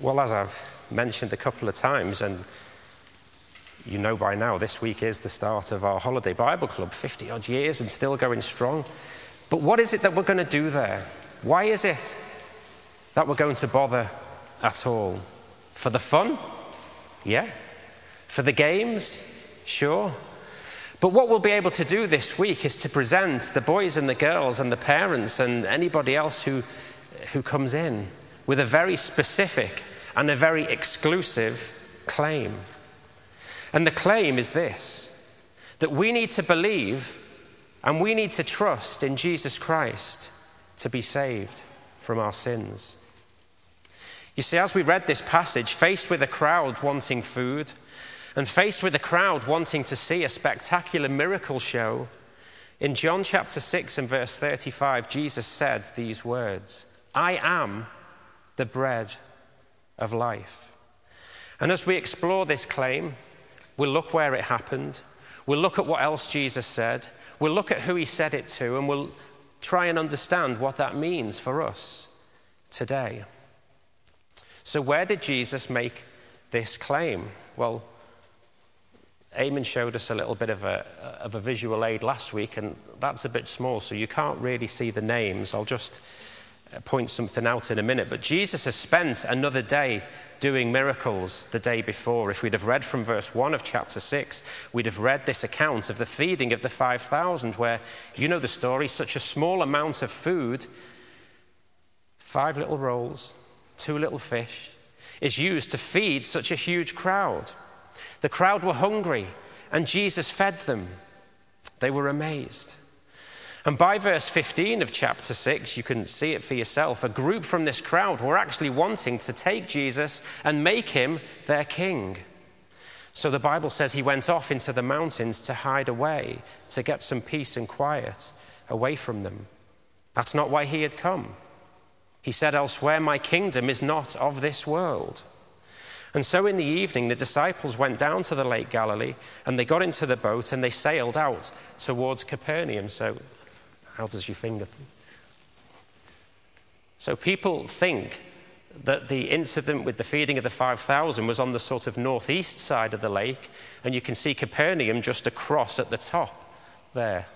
Well, as I've mentioned a couple of times, and you know by now, this week is the start of our holiday Bible club, 50 odd years and still going strong. But what is it that we're going to do there? Why is it that we're going to bother at all? For the fun? Yeah. For the games? Sure. But what we'll be able to do this week is to present the boys and the girls and the parents and anybody else who, who comes in with a very specific and a very exclusive claim. And the claim is this that we need to believe and we need to trust in Jesus Christ to be saved from our sins. You see, as we read this passage, faced with a crowd wanting food, and faced with a crowd wanting to see a spectacular miracle show, in John chapter 6 and verse 35, Jesus said these words I am the bread of life. And as we explore this claim, we'll look where it happened, we'll look at what else Jesus said, we'll look at who he said it to, and we'll try and understand what that means for us today. So, where did Jesus make this claim? Well, Eamon showed us a little bit of a, of a visual aid last week, and that's a bit small, so you can't really see the names. I'll just Uh, point something out in a minute. But Jesus has spent another day doing miracles the day before. If we'd have read from verse 1 of chapter 6, we'd have read this account of the feeding of the 5,000, where you know the story such a small amount of food, five little rolls, two little fish, is used to feed such a huge crowd. The crowd were hungry, and Jesus fed them. They were amazed. And by verse 15 of chapter 6, you can see it for yourself. A group from this crowd were actually wanting to take Jesus and make him their king. So the Bible says he went off into the mountains to hide away, to get some peace and quiet away from them. That's not why he had come. He said elsewhere, My kingdom is not of this world. And so in the evening, the disciples went down to the Lake Galilee and they got into the boat and they sailed out towards Capernaum. So how does your finger? So people think that the incident with the feeding of the 5,000 was on the sort of northeast side of the lake, and you can see Capernaum just across at the top there,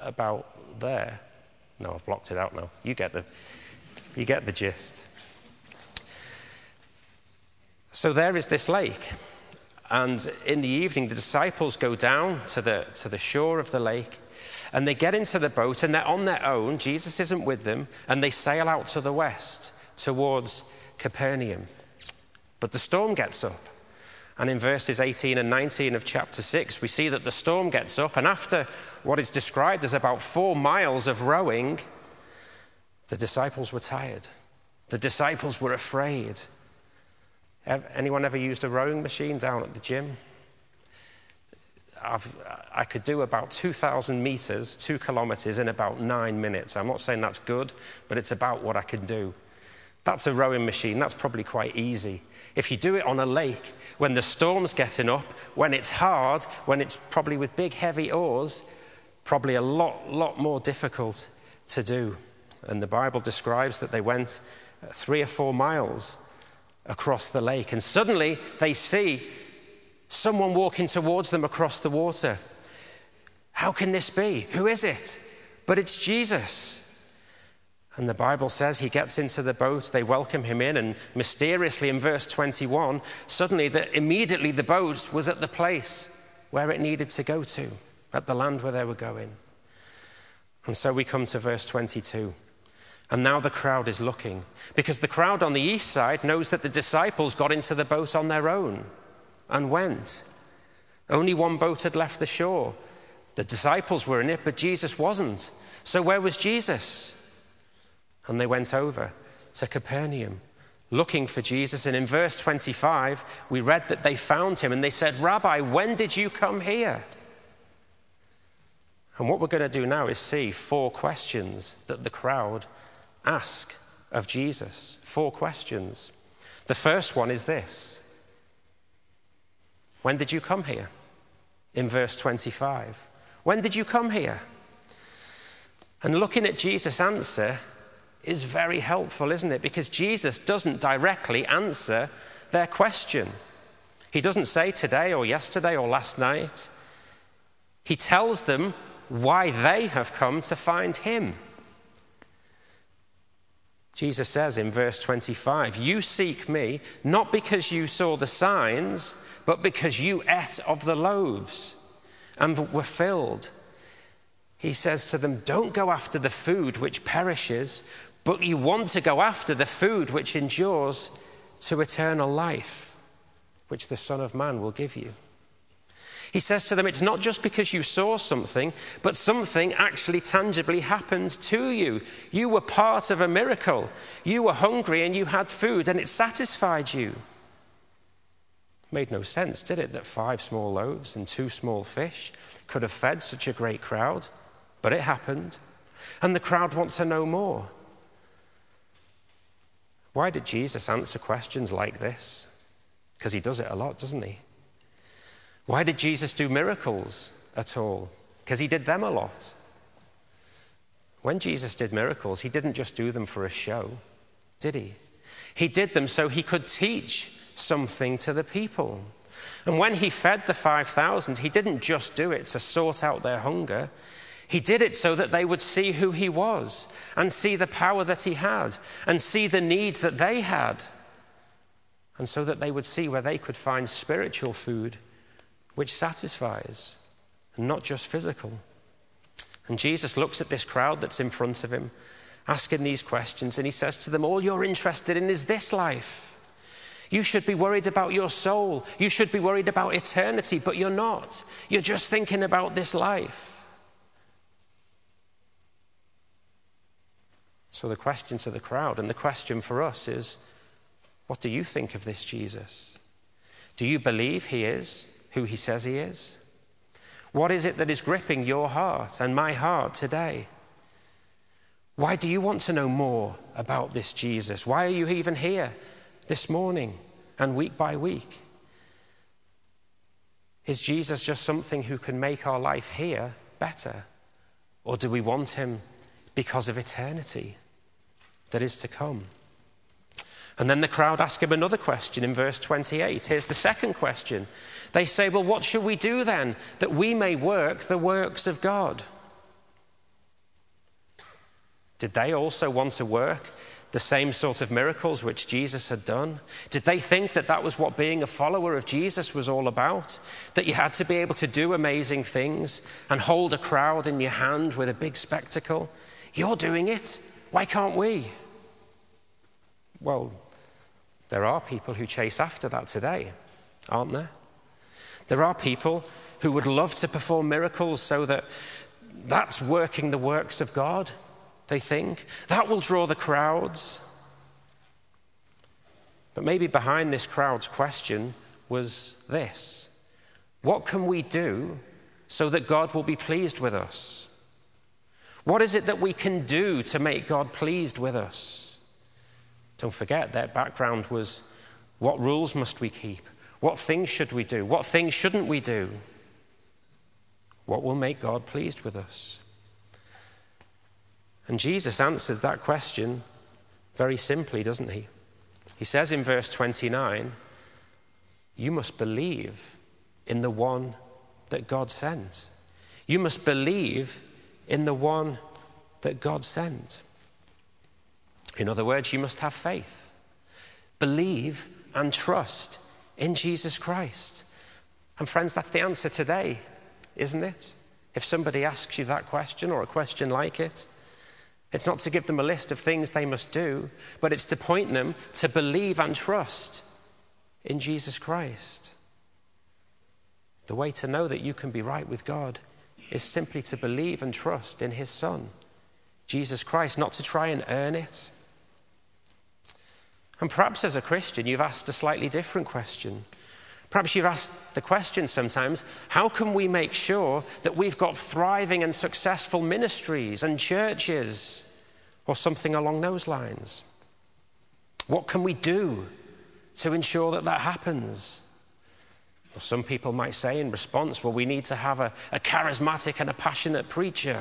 about there. No, I've blocked it out now. You get the, you get the gist. So there is this lake. And in the evening, the disciples go down to the, to the shore of the lake and they get into the boat and they're on their own. Jesus isn't with them. And they sail out to the west towards Capernaum. But the storm gets up. And in verses 18 and 19 of chapter 6, we see that the storm gets up. And after what is described as about four miles of rowing, the disciples were tired. The disciples were afraid. Anyone ever used a rowing machine down at the gym? I've, i could do about 2,000 meters, two kilometers, in about nine minutes. I'm not saying that's good, but it's about what I can do. That's a rowing machine. That's probably quite easy. If you do it on a lake, when the storm's getting up, when it's hard, when it's probably with big, heavy oars, probably a lot, lot more difficult to do. And the Bible describes that they went three or four miles across the lake, and suddenly they see someone walking towards them across the water. How can this be? Who is it? But it's Jesus. And the Bible says he gets into the boat, they welcome him in, and mysteriously in verse 21, suddenly, the, immediately the boat was at the place where it needed to go to, at the land where they were going. And so we come to verse 22. And now the crowd is looking, because the crowd on the east side knows that the disciples got into the boat on their own and went. Only one boat had left the shore. The disciples were in it, but Jesus wasn't. So where was Jesus? And they went over to Capernaum looking for Jesus. And in verse 25, we read that they found him and they said, Rabbi, when did you come here? And what we're going to do now is see four questions that the crowd ask of Jesus. Four questions. The first one is this when did you come here? In verse 25. When did you come here? And looking at Jesus' answer, is very helpful, isn't it? Because Jesus doesn't directly answer their question. He doesn't say today or yesterday or last night. He tells them why they have come to find him. Jesus says in verse 25, You seek me not because you saw the signs, but because you ate of the loaves and were filled. He says to them, Don't go after the food which perishes, but you want to go after the food which endures to eternal life, which the Son of Man will give you. He says to them, It's not just because you saw something, but something actually tangibly happened to you. You were part of a miracle. You were hungry and you had food, and it satisfied you. Made no sense, did it, that five small loaves and two small fish could have fed such a great crowd? But it happened, and the crowd wants to know more. Why did Jesus answer questions like this? Because he does it a lot, doesn't he? Why did Jesus do miracles at all? Because he did them a lot. When Jesus did miracles, he didn't just do them for a show, did he? He did them so he could teach something to the people. And when he fed the 5,000, he didn't just do it to sort out their hunger. He did it so that they would see who he was and see the power that he had and see the needs that they had. And so that they would see where they could find spiritual food which satisfies, and not just physical. And Jesus looks at this crowd that's in front of him, asking these questions, and he says to them, All you're interested in is this life. You should be worried about your soul. You should be worried about eternity, but you're not. You're just thinking about this life. So, the question to the crowd and the question for us is what do you think of this Jesus? Do you believe he is who he says he is? What is it that is gripping your heart and my heart today? Why do you want to know more about this Jesus? Why are you even here this morning and week by week? Is Jesus just something who can make our life here better? Or do we want him because of eternity that is to come? And then the crowd ask him another question in verse 28. Here's the second question. They say, Well, what should we do then that we may work the works of God? Did they also want to work the same sort of miracles which Jesus had done? Did they think that that was what being a follower of Jesus was all about? That you had to be able to do amazing things and hold a crowd in your hand with a big spectacle? You're doing it. Why can't we? Well, there are people who chase after that today, aren't there? There are people who would love to perform miracles so that that's working the works of God, they think. That will draw the crowds. But maybe behind this crowd's question was this What can we do so that God will be pleased with us? What is it that we can do to make God pleased with us? Don't forget, their background was what rules must we keep? What things should we do? What things shouldn't we do? What will make God pleased with us? And Jesus answers that question very simply, doesn't he? He says in verse 29 You must believe in the one that God sent. You must believe in the one that God sent. In other words, you must have faith, believe, and trust in Jesus Christ. And, friends, that's the answer today, isn't it? If somebody asks you that question or a question like it, it's not to give them a list of things they must do, but it's to point them to believe and trust in Jesus Christ. The way to know that you can be right with God is simply to believe and trust in His Son, Jesus Christ, not to try and earn it, and perhaps as a Christian, you've asked a slightly different question. Perhaps you've asked the question sometimes how can we make sure that we've got thriving and successful ministries and churches or something along those lines? What can we do to ensure that that happens? Well, some people might say in response, well, we need to have a, a charismatic and a passionate preacher.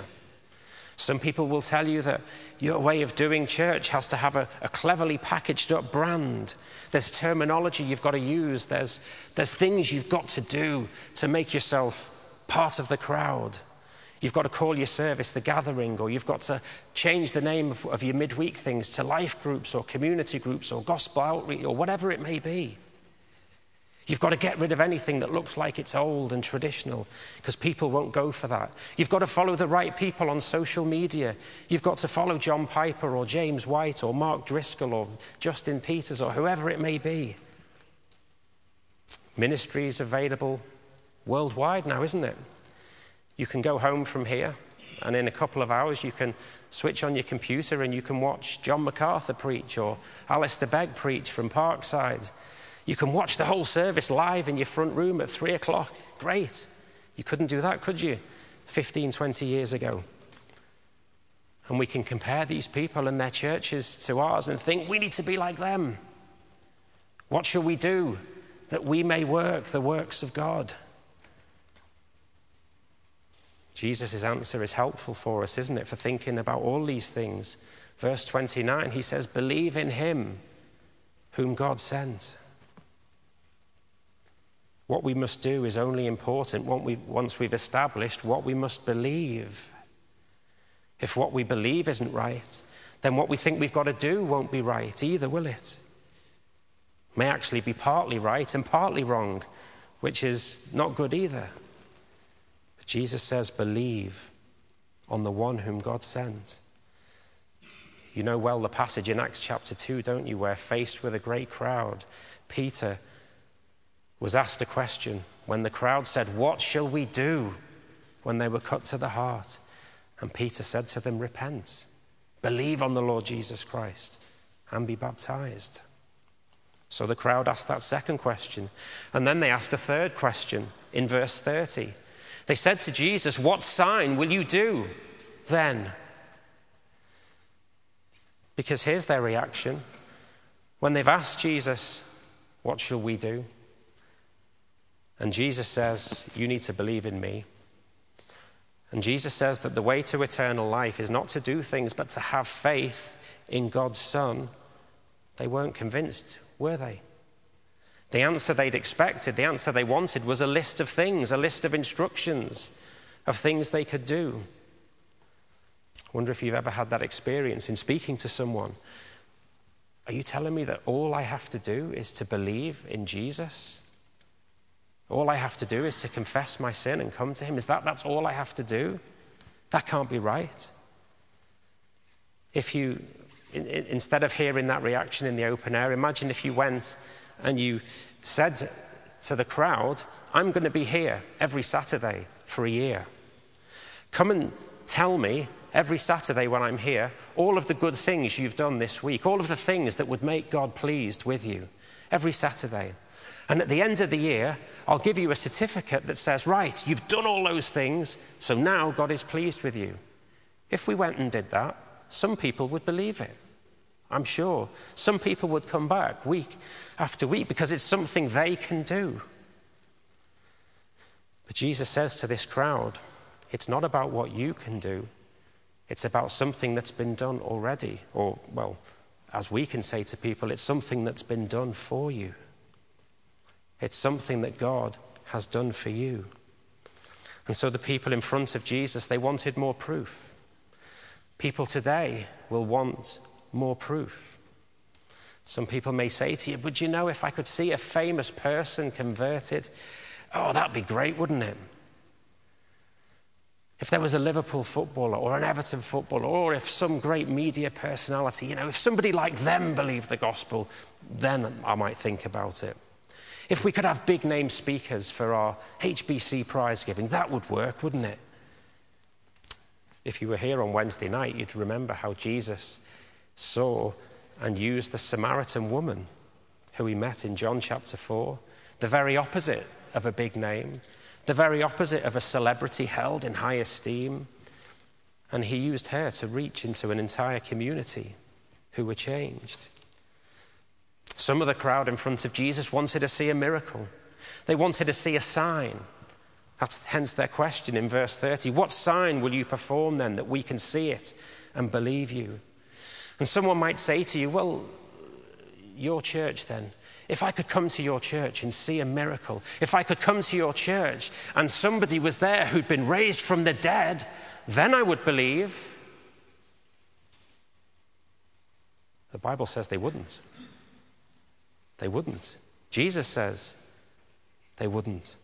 Some people will tell you that your way of doing church has to have a, a, cleverly packaged up brand. There's terminology you've got to use, there's, there's things you've got to do to make yourself part of the crowd. You've got to call your service the gathering, or you've got to change the name of, of your midweek things to life groups, or community groups, or gospel outreach, or whatever it may be. You've got to get rid of anything that looks like it's old and traditional because people won't go for that. You've got to follow the right people on social media. You've got to follow John Piper or James White or Mark Driscoll or Justin Peters or whoever it may be. Ministry is available worldwide now, isn't it? You can go home from here and in a couple of hours you can switch on your computer and you can watch John MacArthur preach or Alistair Begg preach from Parkside you can watch the whole service live in your front room at three o'clock. Great. You couldn't do that, could you? 15, 20 years ago. And we can compare these people and their churches to ours and think we need to be like them. What shall we do that we may work the works of God? Jesus' answer is helpful for us, isn't it, for thinking about all these things. Verse 29, he says, Believe in him whom God sent. What we must do is only important once we've established what we must believe. If what we believe isn't right, then what we think we've got to do won't be right either, will it? May actually be partly right and partly wrong, which is not good either. But Jesus says, believe on the one whom God sent. You know well the passage in Acts chapter 2, don't you, where faced with a great crowd, Peter was asked a question when the crowd said, What shall we do? when they were cut to the heart. And Peter said to them, Repent, believe on the Lord Jesus Christ, and be baptized. So the crowd asked that second question. And then they asked a third question in verse 30. They said to Jesus, What sign will you do then? Because here's their reaction. When they've asked Jesus, What shall we do? And Jesus says, You need to believe in me. And Jesus says that the way to eternal life is not to do things, but to have faith in God's Son. They weren't convinced, were they? The answer they'd expected, the answer they wanted, was a list of things, a list of instructions of things they could do. I wonder if you've ever had that experience in speaking to someone. Are you telling me that all I have to do is to believe in Jesus? All I have to do is to confess my sin and come to Him. Is that that's all I have to do? That can't be right. If you, in, in, instead of hearing that reaction in the open air, imagine if you went and you said to the crowd, I'm going to be here every Saturday for a year. Come and tell me every Saturday when I'm here all of the good things you've done this week, all of the things that would make God pleased with you. Every Saturday. And at the end of the year, I'll give you a certificate that says, right, you've done all those things, so now God is pleased with you. If we went and did that, some people would believe it. I'm sure. Some people would come back week after week because it's something they can do. But Jesus says to this crowd, it's not about what you can do, it's about something that's been done already. Or, well, as we can say to people, it's something that's been done for you. It's something that God has done for you. And so the people in front of Jesus, they wanted more proof. People today will want more proof. Some people may say to you, but you know, if I could see a famous person converted, oh, that'd be great, wouldn't it? If there was a Liverpool footballer or an Everton footballer, or if some great media personality, you know, if somebody like them believed the gospel, then I might think about it. If we could have big name speakers for our HBC prize giving, that would work, wouldn't it? If you were here on Wednesday night, you'd remember how Jesus saw and used the Samaritan woman who he met in John chapter 4, the very opposite of a big name, the very opposite of a celebrity held in high esteem. And he used her to reach into an entire community who were changed. Some of the crowd in front of Jesus wanted to see a miracle, they wanted to see a sign. That's hence their question in verse 30. What sign will you perform then that we can see it and believe you? And someone might say to you, Well, your church then. If I could come to your church and see a miracle, if I could come to your church and somebody was there who'd been raised from the dead, then I would believe. The Bible says they wouldn't. They wouldn't. Jesus says they wouldn't.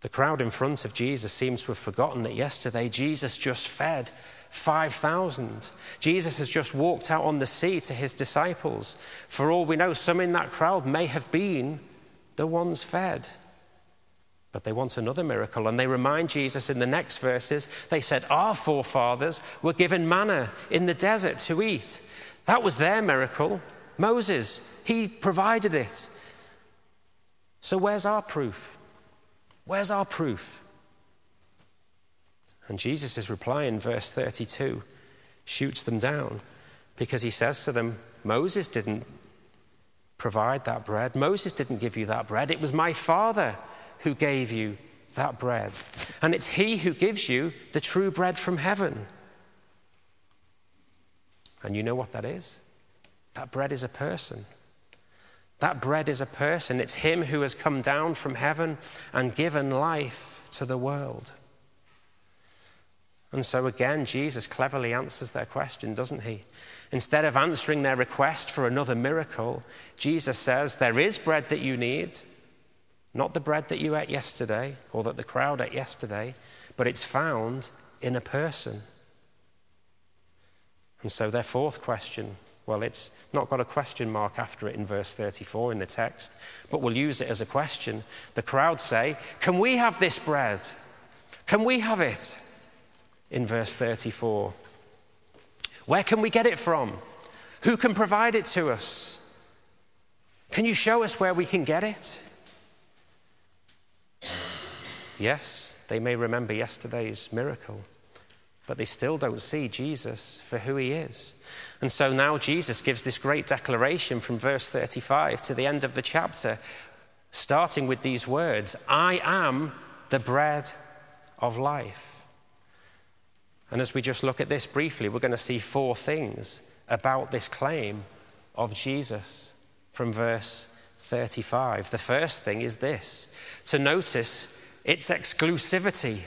The crowd in front of Jesus seems to have forgotten that yesterday Jesus just fed 5,000. Jesus has just walked out on the sea to his disciples. For all we know, some in that crowd may have been the ones fed. But they want another miracle, and they remind Jesus in the next verses. They said, Our forefathers were given manna in the desert to eat. That was their miracle. Moses, he provided it. So, where's our proof? Where's our proof? And Jesus' reply in verse 32 shoots them down because he says to them, Moses didn't provide that bread. Moses didn't give you that bread. It was my Father who gave you that bread. And it's He who gives you the true bread from heaven. And you know what that is? That bread is a person. That bread is a person. It's Him who has come down from heaven and given life to the world. And so again, Jesus cleverly answers their question, doesn't he? Instead of answering their request for another miracle, Jesus says, There is bread that you need, not the bread that you ate yesterday or that the crowd ate yesterday, but it's found in a person. And so, their fourth question well, it's not got a question mark after it in verse 34 in the text, but we'll use it as a question. The crowd say, Can we have this bread? Can we have it? In verse 34. Where can we get it from? Who can provide it to us? Can you show us where we can get it? Yes, they may remember yesterday's miracle, but they still don't see Jesus for who he is. And so now Jesus gives this great declaration from verse 35 to the end of the chapter, starting with these words I am the bread of life. And as we just look at this briefly, we're going to see four things about this claim of Jesus from verse 35. The first thing is this to notice its exclusivity.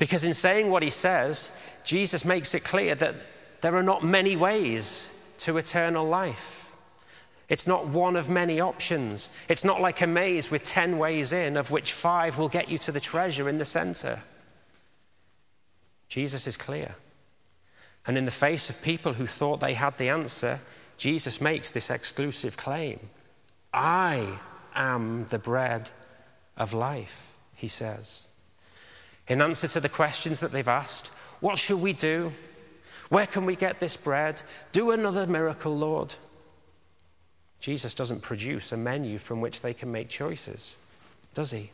Because in saying what he says, Jesus makes it clear that there are not many ways to eternal life. It's not one of many options. It's not like a maze with 10 ways in, of which five will get you to the treasure in the center. Jesus is clear. And in the face of people who thought they had the answer, Jesus makes this exclusive claim I am the bread of life, he says. In answer to the questions that they've asked, what shall we do? Where can we get this bread? Do another miracle, Lord. Jesus doesn't produce a menu from which they can make choices, does he?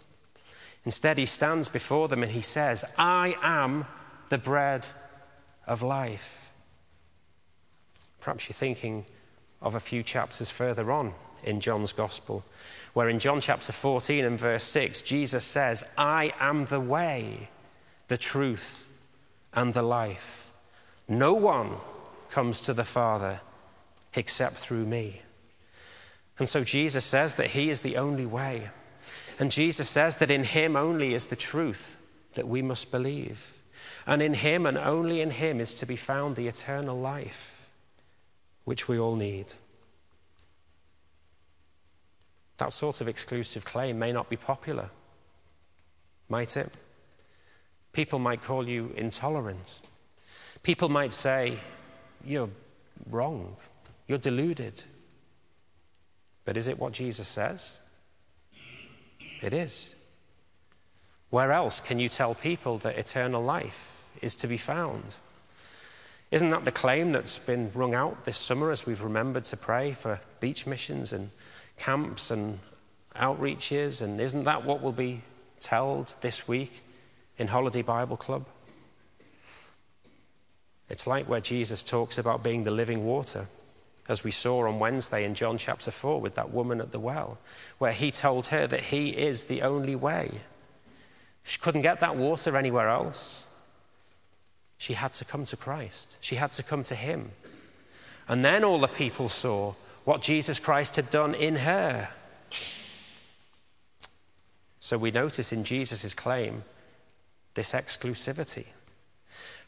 Instead, he stands before them and he says, I am the bread of life. Perhaps you're thinking of a few chapters further on in John's Gospel, where in John chapter 14 and verse 6, Jesus says, I am the way, the truth, and the life. No one comes to the Father except through me. And so Jesus says that He is the only way. And Jesus says that in Him only is the truth that we must believe. And in Him and only in Him is to be found the eternal life which we all need. That sort of exclusive claim may not be popular, might it? People might call you intolerant. People might say, You're wrong, you're deluded. But is it what Jesus says? It is. Where else can you tell people that eternal life is to be found? Isn't that the claim that's been rung out this summer as we've remembered to pray for beach missions and camps and outreaches? And isn't that what will be told this week in Holiday Bible Club? It's like where Jesus talks about being the living water. as we saw on Wednesday in John chapter 4 with that woman at the well, where he told her that he is the only way. She couldn't get that water anywhere else. She had to come to Christ, she had to come to him. And then all the people saw what Jesus Christ had done in her. So we notice in Jesus' claim this exclusivity.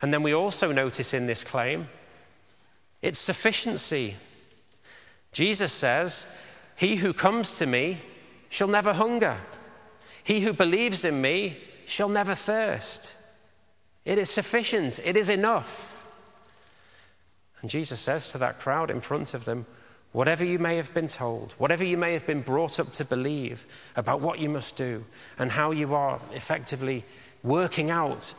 And then we also notice in this claim its sufficiency. Jesus says, He who comes to me shall never hunger. He who believes in me shall never thirst. It is sufficient, it is enough. And Jesus says to that crowd in front of them, Whatever you may have been told, whatever you may have been brought up to believe about what you must do and how you are effectively working out,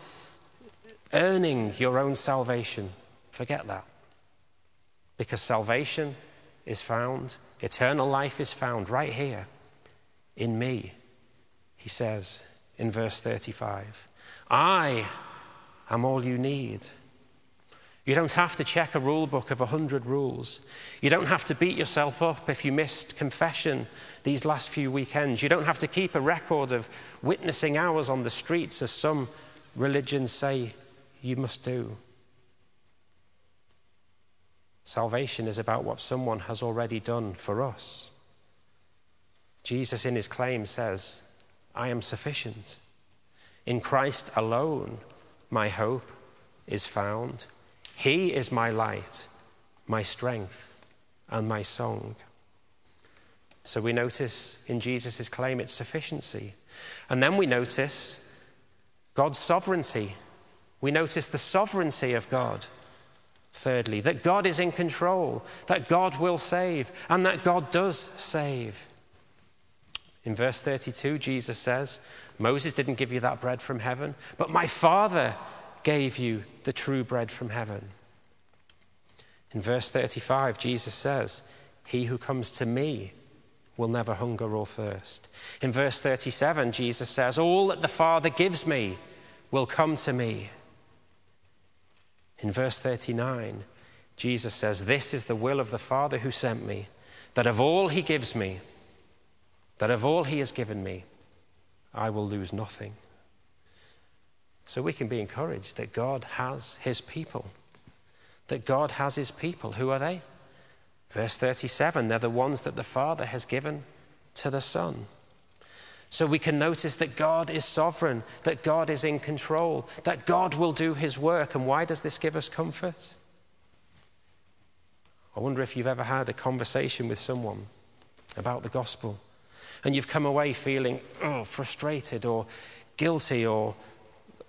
earning your own salvation, forget that. Because salvation is found, eternal life is found right here in me, he says in verse 35. I am all you need. You don't have to check a rule book of 100 rules. You don't have to beat yourself up if you missed confession these last few weekends. You don't have to keep a record of witnessing hours on the streets, as some religions say you must do. Salvation is about what someone has already done for us. Jesus, in his claim, says, I am sufficient. In Christ alone, my hope is found. He is my light, my strength, and my song. So we notice in Jesus' claim its sufficiency. And then we notice God's sovereignty. We notice the sovereignty of God. Thirdly, that God is in control, that God will save, and that God does save. In verse 32, Jesus says, Moses didn't give you that bread from heaven, but my Father gave you the true bread from heaven. In verse 35, Jesus says, He who comes to me will never hunger or thirst. In verse 37, Jesus says, All that the Father gives me will come to me. In verse 39, Jesus says, This is the will of the Father who sent me, that of all he gives me, that of all he has given me, I will lose nothing. So we can be encouraged that God has his people. That God has his people. Who are they? Verse 37 they're the ones that the Father has given to the Son. So we can notice that God is sovereign, that God is in control, that God will do his work. And why does this give us comfort? I wonder if you've ever had a conversation with someone about the gospel and you've come away feeling oh, frustrated or guilty or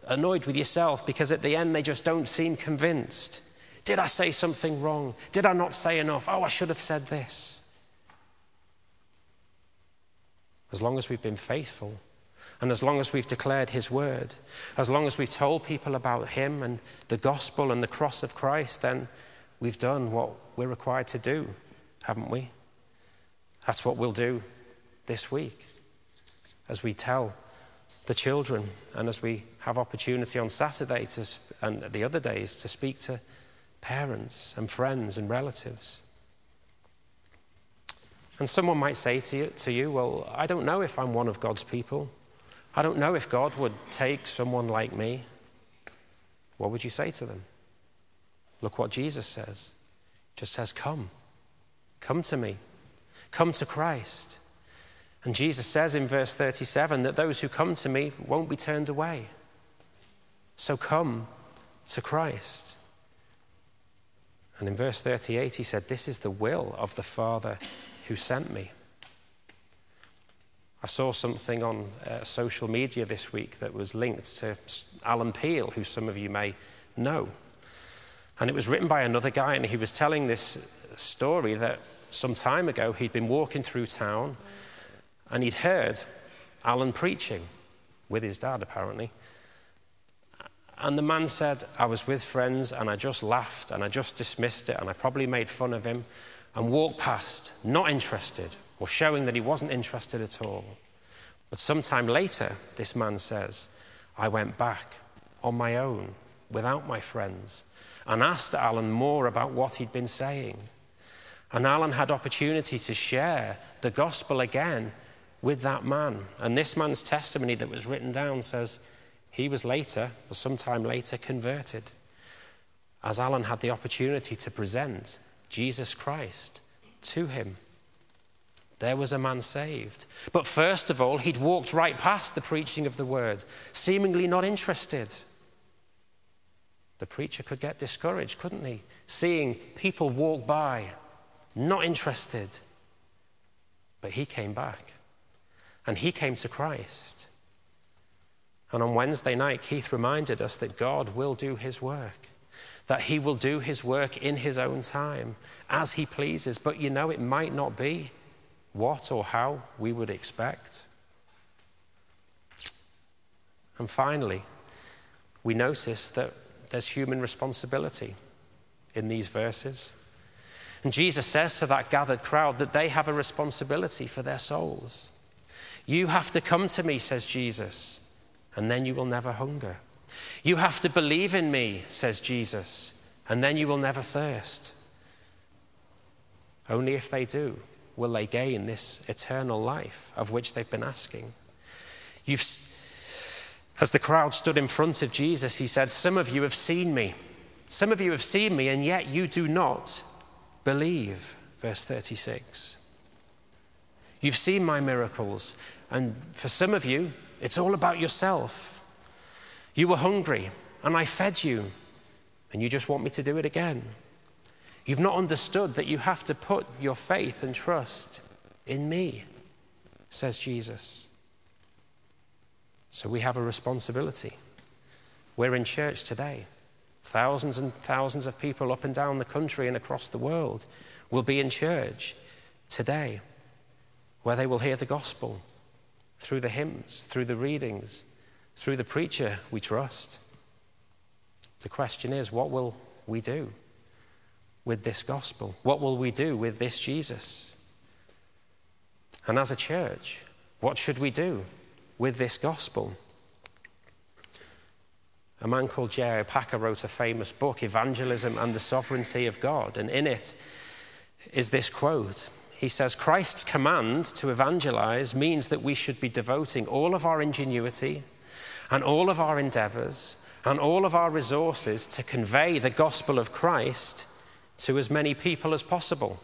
annoyed with yourself because at the end they just don't seem convinced. Did I say something wrong? Did I not say enough? Oh, I should have said this. as long as we've been faithful, and as long as we've declared His word, as long as we've told people about Him and the gospel and the cross of Christ, then we've done what we're required to do, haven't we? That's what we'll do this week as we tell the children and as we have opportunity on Saturday to, and the other days to speak to parents and friends and relatives. And someone might say to you, to you, Well, I don't know if I'm one of God's people. I don't know if God would take someone like me. What would you say to them? Look what Jesus says. Just says, Come. Come to me. Come to Christ. And Jesus says in verse 37 that those who come to me won't be turned away. So come to Christ. And in verse 38, he said, This is the will of the Father who sent me. I saw something on uh, social media this week that was linked to Alan Peel, who some of you may know. And it was written by another guy, and he was telling this story that some time ago he'd been walking through town and he'd heard Alan preaching with his dad, apparently. And the man said, I was with friends and I just laughed and I just dismissed it and I probably made fun of him and walked past, not interested, or showing that he wasn't interested at all. But sometime later, this man says, I went back on my own, without my friends, and asked Alan more about what he'd been saying. And Alan had opportunity to share the gospel again with that man. And this man's testimony that was written down says he was later, or sometime later, converted. As Alan had the opportunity to present Jesus Christ to him. There was a man saved. But first of all, he'd walked right past the preaching of the word, seemingly not interested. The preacher could get discouraged, couldn't he? Seeing people walk by, not interested. But he came back and he came to Christ. And on Wednesday night, Keith reminded us that God will do his work, that he will do his work in his own time as he pleases. But you know, it might not be what or how we would expect. And finally, we notice that there's human responsibility in these verses. And Jesus says to that gathered crowd that they have a responsibility for their souls. You have to come to me, says Jesus, and then you will never hunger. You have to believe in me, says Jesus, and then you will never thirst. Only if they do will they gain this eternal life of which they've been asking. You've, as the crowd stood in front of Jesus, he said, Some of you have seen me. Some of you have seen me, and yet you do not believe. Verse 36. You've seen my miracles, and for some of you, it's all about yourself. You were hungry, and I fed you, and you just want me to do it again. You've not understood that you have to put your faith and trust in me, says Jesus. So we have a responsibility. We're in church today. Thousands and thousands of people up and down the country and across the world will be in church today, where they will hear the gospel through the hymns, through the readings, through the preacher we trust. The question is, what will we do? with this gospel? What will we do with this Jesus? And as a church, what should we do with this gospel? A man called J.I. Packer wrote a famous book, Evangelism and the Sovereignty of God, and in it is this quote. He says, Christ's command to evangelize means that we should be devoting all of our ingenuity and all of our endeavors and all of our resources to convey the gospel of Christ to as many people as possible.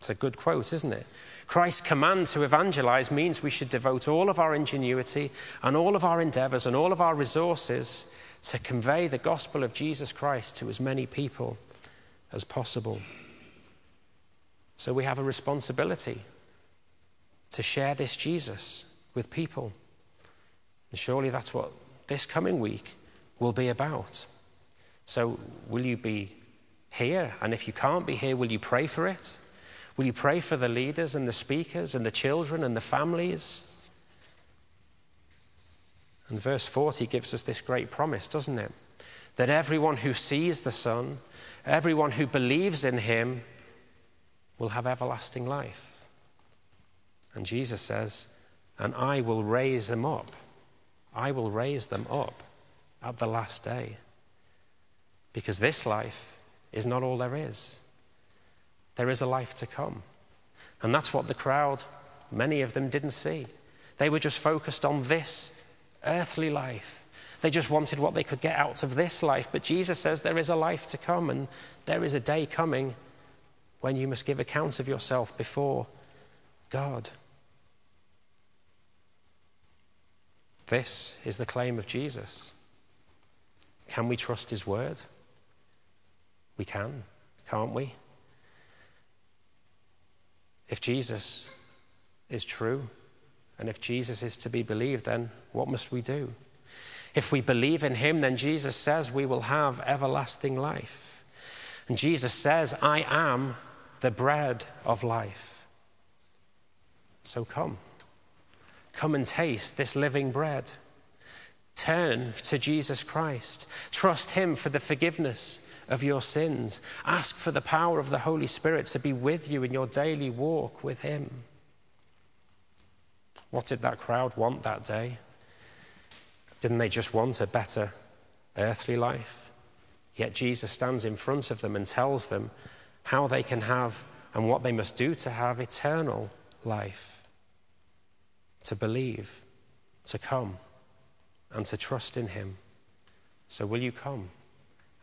It's a good quote, isn't it? Christ's command to evangelize means we should devote all of our ingenuity and all of our endeavors and all of our resources to convey the gospel of Jesus Christ to as many people as possible. So we have a responsibility to share this Jesus with people. And surely that's what this coming week will be about. So, will you be here? And if you can't be here, will you pray for it? Will you pray for the leaders and the speakers and the children and the families? And verse 40 gives us this great promise, doesn't it? That everyone who sees the Son, everyone who believes in him, will have everlasting life. And Jesus says, And I will raise them up. I will raise them up at the last day. Because this life is not all there is. There is a life to come. And that's what the crowd, many of them, didn't see. They were just focused on this earthly life. They just wanted what they could get out of this life. But Jesus says there is a life to come, and there is a day coming when you must give account of yourself before God. This is the claim of Jesus. Can we trust his word? We can, can't we? If Jesus is true, and if Jesus is to be believed, then what must we do? If we believe in him, then Jesus says we will have everlasting life. And Jesus says, I am the bread of life. So come. Come and taste this living bread. Turn to Jesus Christ. Trust him for the forgiveness of your sins. Ask for the power of the Holy Spirit to be with you in your daily walk with Him. What did that crowd want that day? Didn't they just want a better earthly life? Yet Jesus stands in front of them and tells them how they can have and what they must do to have eternal life. To believe, to come, and to trust in Him. So, will you come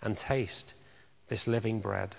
and taste this living bread?